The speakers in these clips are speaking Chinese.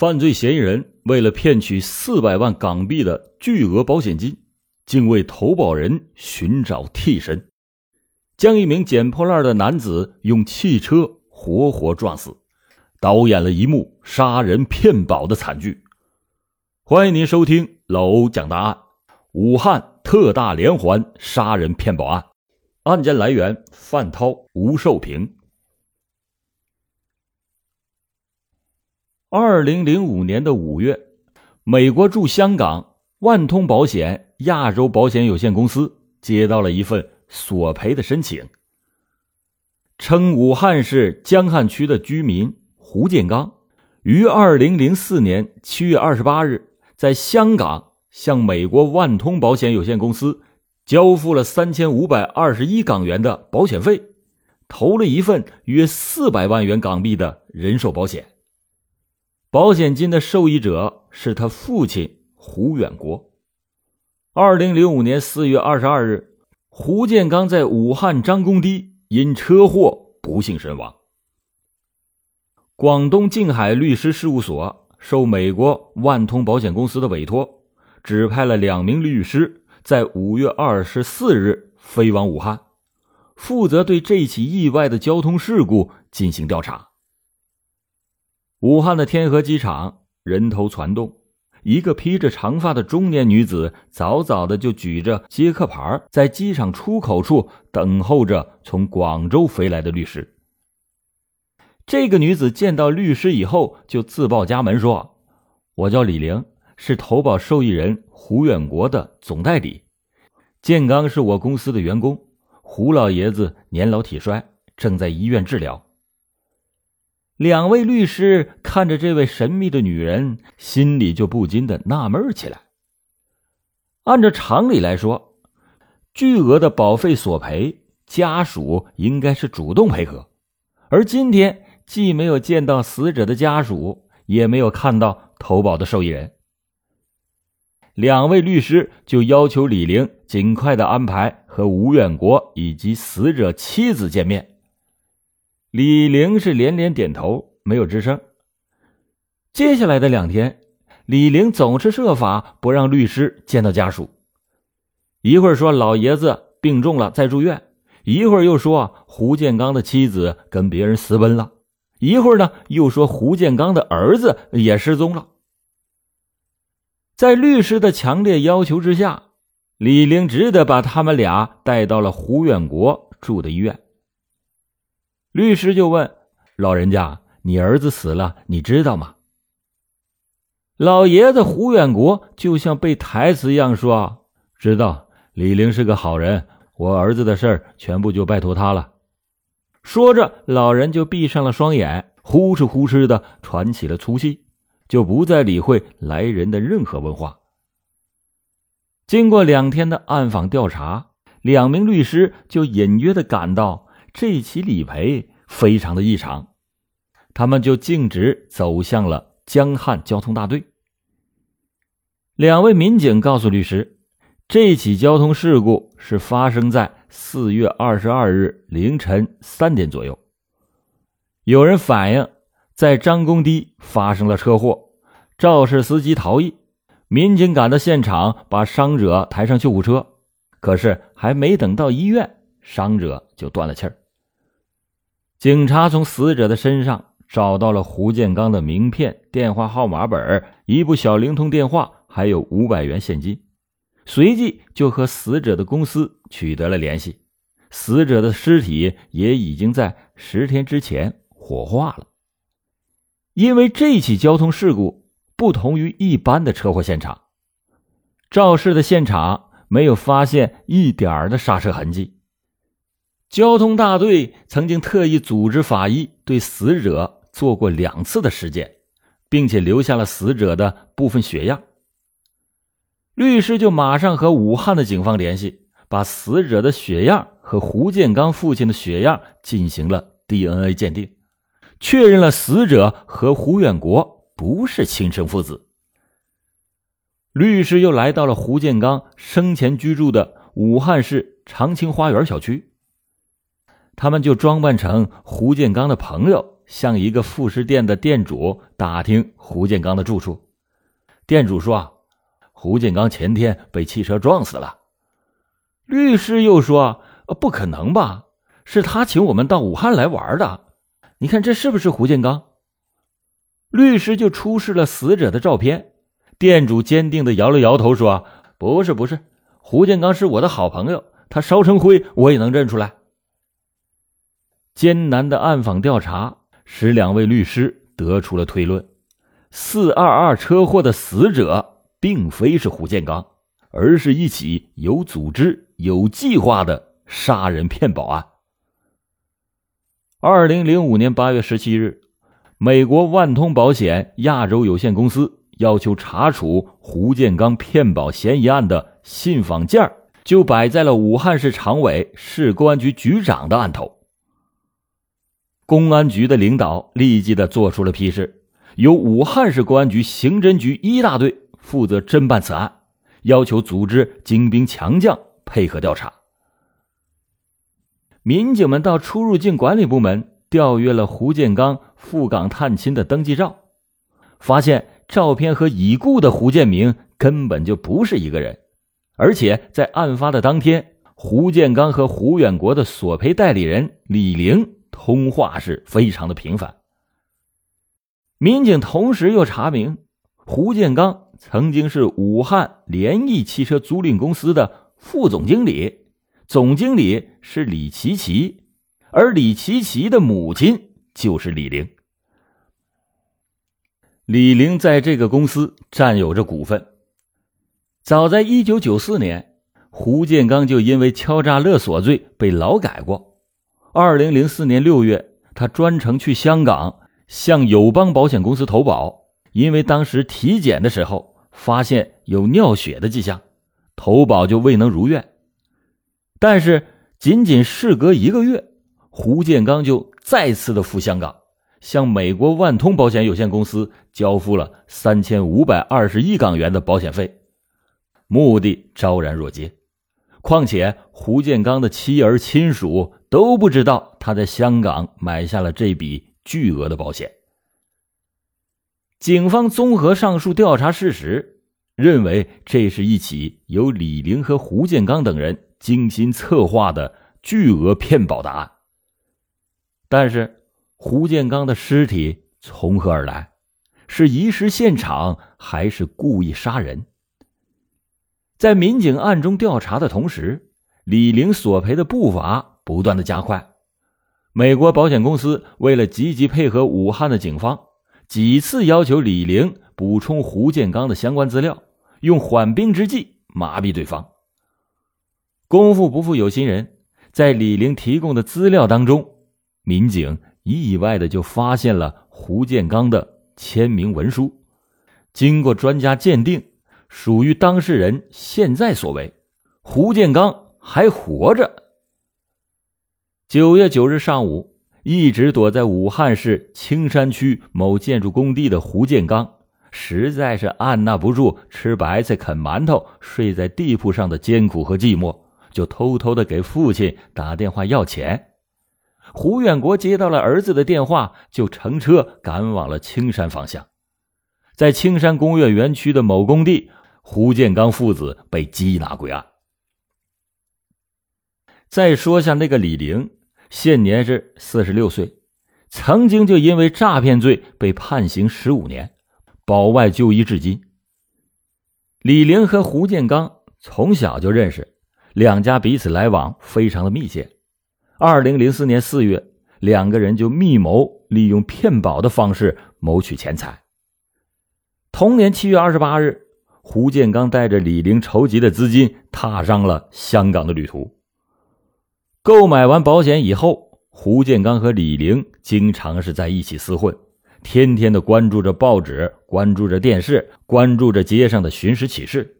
犯罪嫌疑人为了骗取四百万港币的巨额保险金，竟为投保人寻找替身，将一名捡破烂的男子用汽车活活撞死，导演了一幕杀人骗保的惨剧。欢迎您收听老欧讲大案：武汉特大连环杀人骗保案。案件来源：范涛、吴寿平。二零零五年的五月，美国驻香港万通保险亚洲保险有限公司接到了一份索赔的申请，称武汉市江汉区的居民胡建刚于二零零四年七月二十八日。在香港向美国万通保险有限公司交付了三千五百二十一港元的保险费，投了一份约四百万元港币的人寿保险。保险金的受益者是他父亲胡远国。二零零五年四月二十二日，胡建刚在武汉张公堤因车祸不幸身亡。广东静海律师事务所。受美国万通保险公司的委托，指派了两名律师，在五月二十四日飞往武汉，负责对这起意外的交通事故进行调查。武汉的天河机场人头攒动，一个披着长发的中年女子早早的就举着接客牌，在机场出口处等候着从广州飞来的律师。这个女子见到律师以后，就自报家门说：“我叫李玲，是投保受益人胡远国的总代理。建刚是我公司的员工，胡老爷子年老体衰，正在医院治疗。”两位律师看着这位神秘的女人，心里就不禁的纳闷起来。按照常理来说，巨额的保费索赔，家属应该是主动配合，而今天。既没有见到死者的家属，也没有看到投保的受益人。两位律师就要求李玲尽快的安排和吴远国以及死者妻子见面。李玲是连连点头，没有吱声。接下来的两天，李玲总是设法不让律师见到家属，一会儿说老爷子病重了在住院，一会儿又说胡建刚的妻子跟别人私奔了。一会儿呢，又说胡建刚的儿子也失踪了。在律师的强烈要求之下，李玲只得把他们俩带到了胡远国住的医院。律师就问老人家：“你儿子死了，你知道吗？”老爷子胡远国就像背台词一样说：“知道，李玲是个好人，我儿子的事儿全部就拜托他了。”说着，老人就闭上了双眼，呼哧呼哧的喘起了粗气，就不再理会来人的任何问话。经过两天的暗访调查，两名律师就隐约的感到这起理赔非常的异常，他们就径直走向了江汉交通大队。两位民警告诉律师，这起交通事故是发生在。四月二十二日凌晨三点左右，有人反映在张公堤发生了车祸，肇事司机逃逸。民警赶到现场，把伤者抬上救护车。可是还没等到医院，伤者就断了气儿。警察从死者的身上找到了胡建刚的名片、电话号码本、一部小灵通电话，还有五百元现金。随即就和死者的公司取得了联系，死者的尸体也已经在十天之前火化了。因为这起交通事故不同于一般的车祸现场，肇事的现场没有发现一点的刹车痕迹。交通大队曾经特意组织法医对死者做过两次的尸检，并且留下了死者的部分血样。律师就马上和武汉的警方联系，把死者的血样和胡建刚父亲的血样进行了 DNA 鉴定，确认了死者和胡远国不是亲生父子。律师又来到了胡建刚生前居住的武汉市长青花园小区，他们就装扮成胡建刚的朋友，向一个副食店的店主打听胡建刚的住处。店主说，啊胡建刚前天被汽车撞死了。律师又说，不可能吧？是他请我们到武汉来玩的。你看这是不是胡建刚？律师就出示了死者的照片。店主坚定的摇了摇头，说：“不是，不是，胡建刚是我的好朋友，他烧成灰我也能认出来。”艰难的暗访调查使两位律师得出了推论：四二二车祸的死者并非是胡建刚，而是一起有组织、有计划的杀人骗保案。二零零五年八月十七日，美国万通保险亚洲有限公司要求查处胡建刚骗保嫌疑案的信访件就摆在了武汉市常委、市公安局局长的案头。公安局的领导立即的做出了批示，由武汉市公安局刑侦局一大队负责侦办此案，要求组织精兵强将配合调查。民警们到出入境管理部门调阅了胡建刚赴港探亲的登记照，发现照片和已故的胡建明根本就不是一个人，而且在案发的当天，胡建刚和胡远国的索赔代理人李玲通话是非常的频繁。民警同时又查明，胡建刚曾经是武汉联益汽车租赁公司的副总经理。总经理是李琪琪，而李琪琪的母亲就是李玲。李玲在这个公司占有着股份。早在一九九四年，胡建刚就因为敲诈勒索罪被劳改过。二零零四年六月，他专程去香港向友邦保险公司投保，因为当时体检的时候发现有尿血的迹象，投保就未能如愿。但是，仅仅事隔一个月，胡建刚就再次的赴香港，向美国万通保险有限公司交付了三千五百二十亿港元的保险费，目的昭然若揭。况且，胡建刚的妻儿亲属都不知道他在香港买下了这笔巨额的保险。警方综合上述调查事实，认为这是一起由李玲和胡建刚等人。精心策划的巨额骗保的案，但是胡建刚的尸体从何而来？是遗失现场还是故意杀人？在民警暗中调查的同时，李玲索赔的步伐不断的加快。美国保险公司为了积极配合武汉的警方，几次要求李玲补充胡建刚的相关资料，用缓兵之计麻痹对方。功夫不负有心人，在李玲提供的资料当中，民警意外的就发现了胡建刚的签名文书。经过专家鉴定，属于当事人现在所为，胡建刚还活着。九月九日上午，一直躲在武汉市青山区某建筑工地的胡建刚，实在是按捺不住吃白菜、啃馒头、睡在地铺上的艰苦和寂寞。就偷偷的给父亲打电话要钱。胡远国接到了儿子的电话，就乘车赶往了青山方向。在青山工业园区的某工地，胡建刚父子被缉拿归案。再说下那个李玲，现年是四十六岁，曾经就因为诈骗罪被判刑十五年，保外就医至今。李玲和胡建刚从小就认识。两家彼此来往非常的密切。二零零四年四月，两个人就密谋利用骗保的方式谋取钱财。同年七月二十八日，胡建刚带着李玲筹集的资金，踏上了香港的旅途。购买完保险以后，胡建刚和李玲经常是在一起厮混，天天的关注着报纸，关注着电视，关注着街上的寻尸启事。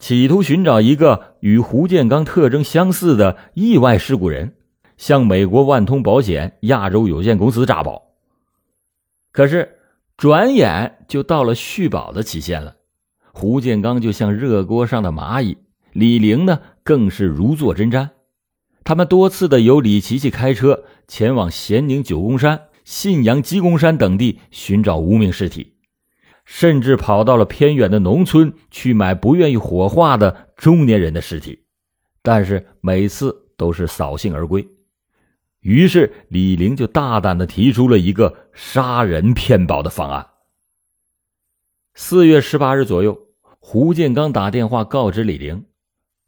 企图寻找一个与胡建刚特征相似的意外事故人，向美国万通保险亚洲有限公司诈保。可是，转眼就到了续保的期限了，胡建刚就像热锅上的蚂蚁，李玲呢更是如坐针毡。他们多次的由李琪琪开车前往咸宁九宫山信阳、鸡公山等地寻找无名尸体，甚至跑到了偏远的农村去买不愿意火化的中年人的尸体，但是每次都是扫兴而归。于是李玲就大胆的提出了一个杀人骗保的方案。四月十八日左右，胡建刚打电话告知李玲，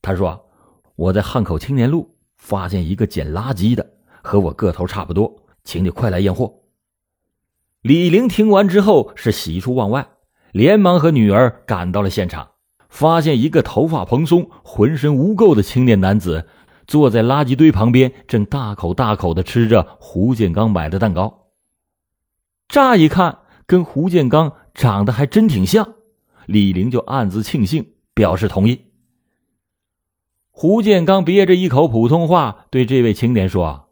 他说：“我在汉口青年路发现一个捡垃圾的，和我个头差不多，请你快来验货。”李玲听完之后是喜出望外，连忙和女儿赶到了现场，发现一个头发蓬松、浑身污垢的青年男子。坐在垃圾堆旁边，正大口大口的吃着胡建刚买的蛋糕。乍一看，跟胡建刚长得还真挺像，李玲就暗自庆幸，表示同意。胡建刚憋着一口普通话，对这位青年说：“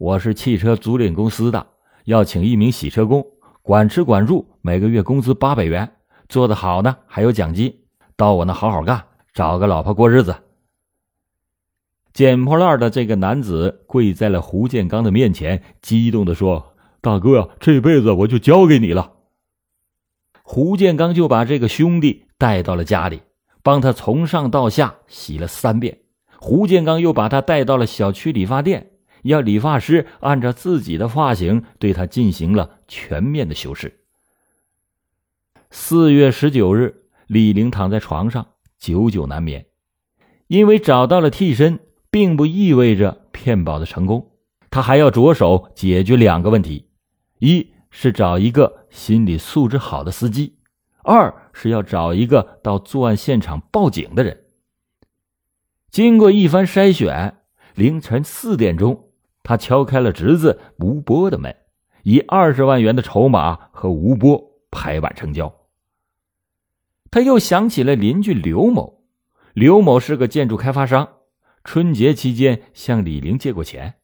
我是汽车租赁公司的，要请一名洗车工，管吃管住，每个月工资八百元，做得好呢还有奖金。到我那好好干，找个老婆过日子。”捡破烂的这个男子跪在了胡建刚的面前，激动的说：“大哥呀，这辈子我就交给你了。”胡建刚就把这个兄弟带到了家里，帮他从上到下洗了三遍。胡建刚又把他带到了小区理发店，要理发师按照自己的发型对他进行了全面的修饰。四月十九日，李玲躺在床上，久久难眠，因为找到了替身。并不意味着骗保的成功，他还要着手解决两个问题：一是找一个心理素质好的司机，二是要找一个到作案现场报警的人。经过一番筛选，凌晨四点钟，他敲开了侄子吴波的门，以二十万元的筹码和吴波拍板成交。他又想起了邻居刘某，刘某是个建筑开发商。春节期间向李玲借过钱，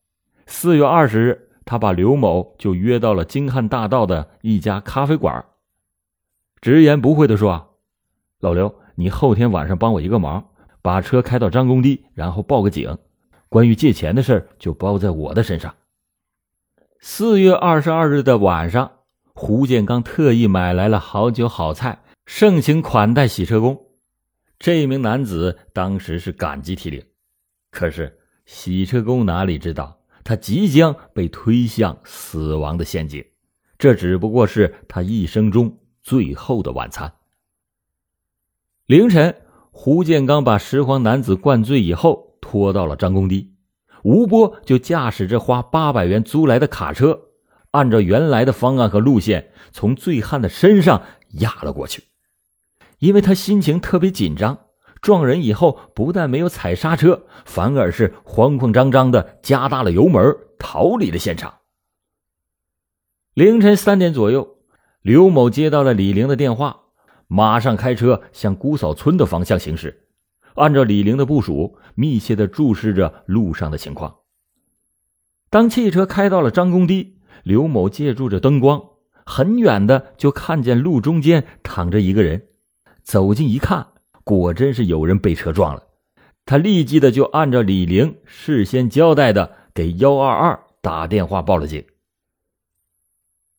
四月二十日，他把刘某就约到了京汉大道的一家咖啡馆。直言不讳的说：“老刘，你后天晚上帮我一个忙，把车开到张公堤，然后报个警。关于借钱的事就包在我的身上。”四月二十二日的晚上，胡建刚特意买来了好酒好菜，盛情款待洗车工。这名男子当时是感激涕零。可是，洗车工哪里知道，他即将被推向死亡的陷阱。这只不过是他一生中最后的晚餐。凌晨，胡建刚把拾荒男子灌醉以后，拖到了张公堤。吴波就驾驶着花八百元租来的卡车，按照原来的方案和路线，从醉汉的身上压了过去。因为他心情特别紧张。撞人以后，不但没有踩刹车，反而是慌慌张张的加大了油门，逃离了现场。凌晨三点左右，刘某接到了李玲的电话，马上开车向姑嫂村的方向行驶，按照李玲的部署，密切的注视着路上的情况。当汽车开到了张公堤，刘某借助着灯光，很远的就看见路中间躺着一个人，走近一看。果真是有人被车撞了，他立即的就按照李玲事先交代的，给幺二二打电话报了警。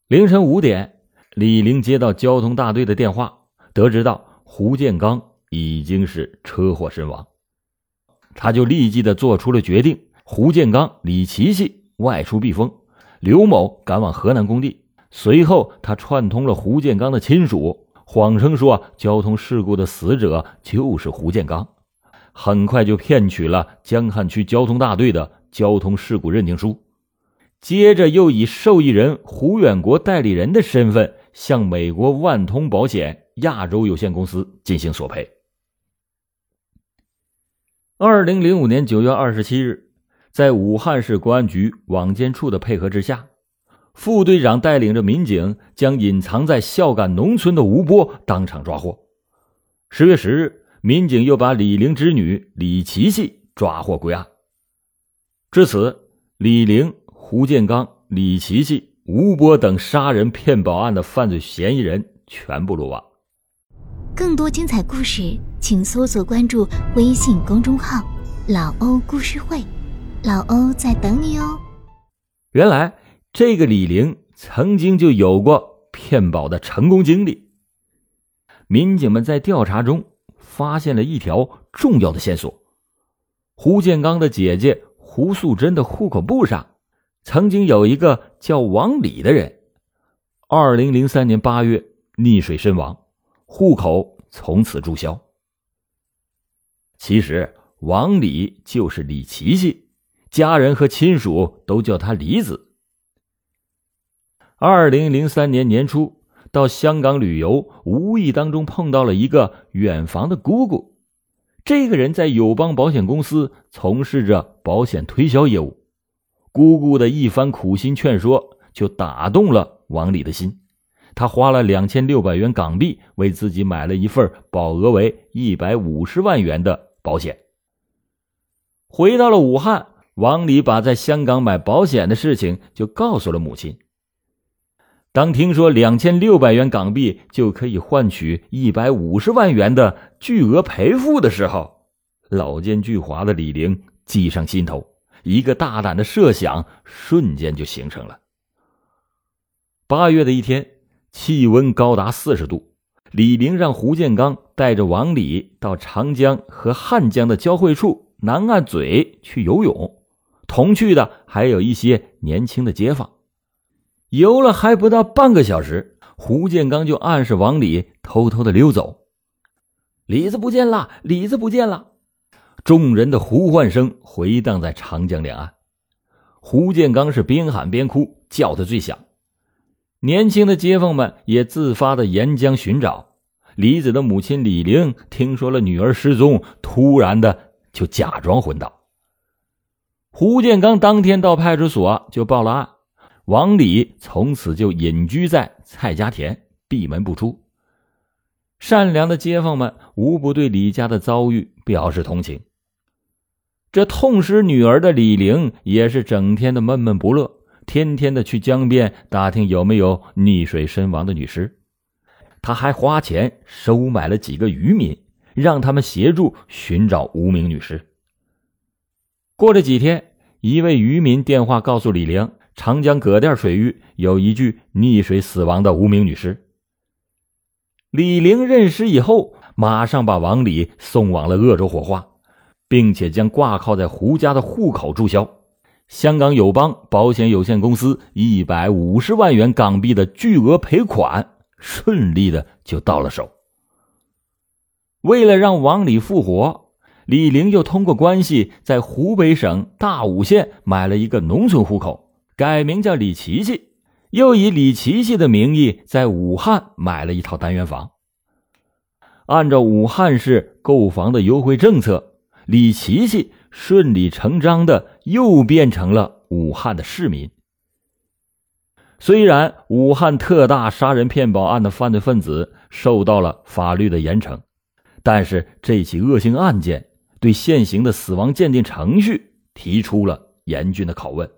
凌晨五点，李玲接到交通大队的电话，得知到胡建刚已经是车祸身亡，他就立即的做出了决定：胡建刚、李琪琪外出避风，刘某赶往河南工地。随后，他串通了胡建刚的亲属。谎称说交通事故的死者就是胡建刚，很快就骗取了江汉区交通大队的交通事故认定书，接着又以受益人胡远国代理人的身份向美国万通保险亚洲有限公司进行索赔。二零零五年九月二十七日，在武汉市公安局网监处的配合之下。副队长带领着民警将隐藏在孝感农村的吴波当场抓获。十月十日，民警又把李玲之女李琪琪抓获归案。至此，李玲、胡建刚、李琪琪、吴波等杀人骗保案的犯罪嫌疑人全部落网。更多精彩故事，请搜索关注微信公众号“老欧故事会”，老欧在等你哦。原来。这个李玲曾经就有过骗保的成功经历。民警们在调查中发现了一条重要的线索：胡建刚的姐姐胡素贞的户口簿上，曾经有一个叫王李的人，二零零三年八月溺水身亡，户口从此注销。其实，王李就是李琪琪，家人和亲属都叫他李子。二零零三年年初到香港旅游，无意当中碰到了一个远房的姑姑。这个人在友邦保险公司从事着保险推销业务。姑姑的一番苦心劝说，就打动了王李的心。他花了两千六百元港币，为自己买了一份保额为一百五十万元的保险。回到了武汉，王李把在香港买保险的事情就告诉了母亲。当听说两千六百元港币就可以换取一百五十万元的巨额赔付的时候，老奸巨猾的李玲计上心头，一个大胆的设想瞬间就形成了。八月的一天，气温高达四十度，李玲让胡建刚带着王李到长江和汉江的交汇处南岸嘴去游泳，同去的还有一些年轻的街坊。游了还不到半个小时，胡建刚就暗示王李偷偷的溜走。李子不见了，李子不见了！众人的呼唤声回荡在长江两岸。胡建刚是边喊边哭，叫的最响。年轻的街坊们也自发的沿江寻找。李子的母亲李玲听说了女儿失踪，突然的就假装昏倒。胡建刚当天到派出所就报了案。王李从此就隐居在蔡家田，闭门不出。善良的街坊们无不对李家的遭遇表示同情。这痛失女儿的李玲也是整天的闷闷不乐，天天的去江边打听有没有溺水身亡的女尸。他还花钱收买了几个渔民，让他们协助寻找无名女尸。过了几天，一位渔民电话告诉李玲。长江葛店水域有一具溺水死亡的无名女尸。李玲认尸以后，马上把王李送往了鄂州火化，并且将挂靠在胡家的户口注销。香港友邦保险有限公司一百五十万元港币的巨额赔款顺利的就到了手。为了让王李复活，李玲又通过关系在湖北省大武县买了一个农村户口。改名叫李琪琪，又以李琪琪的名义在武汉买了一套单元房。按照武汉市购房的优惠政策，李琪琪顺理成章的又变成了武汉的市民。虽然武汉特大杀人骗保案的犯罪分子受到了法律的严惩，但是这起恶性案件对现行的死亡鉴定程序提出了严峻的拷问。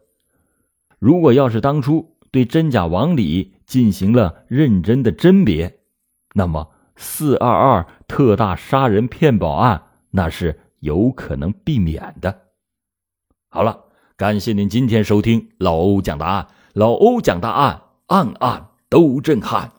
如果要是当初对真假王李进行了认真的甄别，那么四二二特大杀人骗保案那是有可能避免的。好了，感谢您今天收听老欧讲答案，老欧讲答案，案案都震撼。